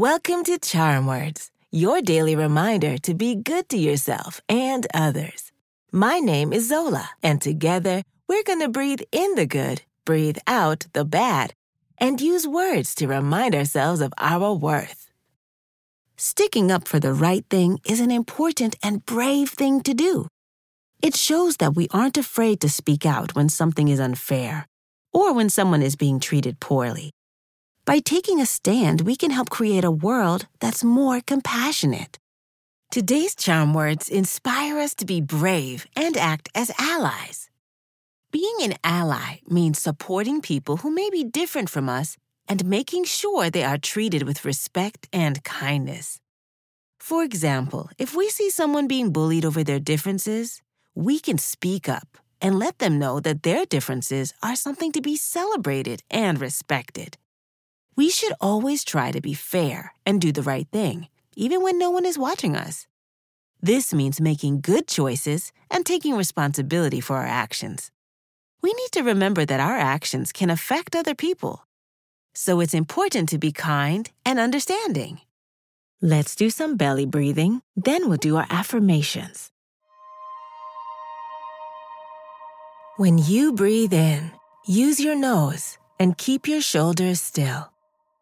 Welcome to Charm Words, your daily reminder to be good to yourself and others. My name is Zola, and together we're going to breathe in the good, breathe out the bad, and use words to remind ourselves of our worth. Sticking up for the right thing is an important and brave thing to do. It shows that we aren't afraid to speak out when something is unfair or when someone is being treated poorly. By taking a stand, we can help create a world that's more compassionate. Today's charm words inspire us to be brave and act as allies. Being an ally means supporting people who may be different from us and making sure they are treated with respect and kindness. For example, if we see someone being bullied over their differences, we can speak up and let them know that their differences are something to be celebrated and respected. We should always try to be fair and do the right thing, even when no one is watching us. This means making good choices and taking responsibility for our actions. We need to remember that our actions can affect other people. So it's important to be kind and understanding. Let's do some belly breathing, then we'll do our affirmations. When you breathe in, use your nose and keep your shoulders still.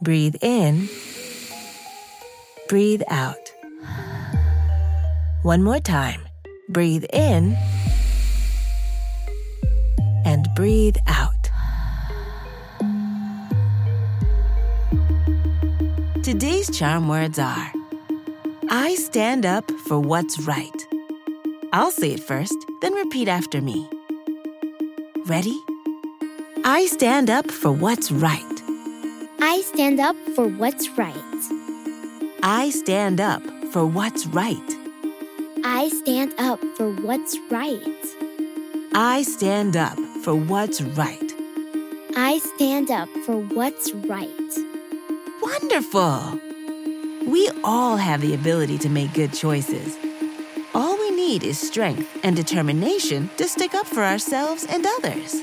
Breathe in. Breathe out. One more time. Breathe in. And breathe out. Today's charm words are I stand up for what's right. I'll say it first, then repeat after me. Ready? I stand up for what's right. I stand up for what's right. I stand up for what's right. I stand up for what's right. I stand up for what's right. I stand up for what's right. Wonderful! We all have the ability to make good choices. All we need is strength and determination to stick up for ourselves and others.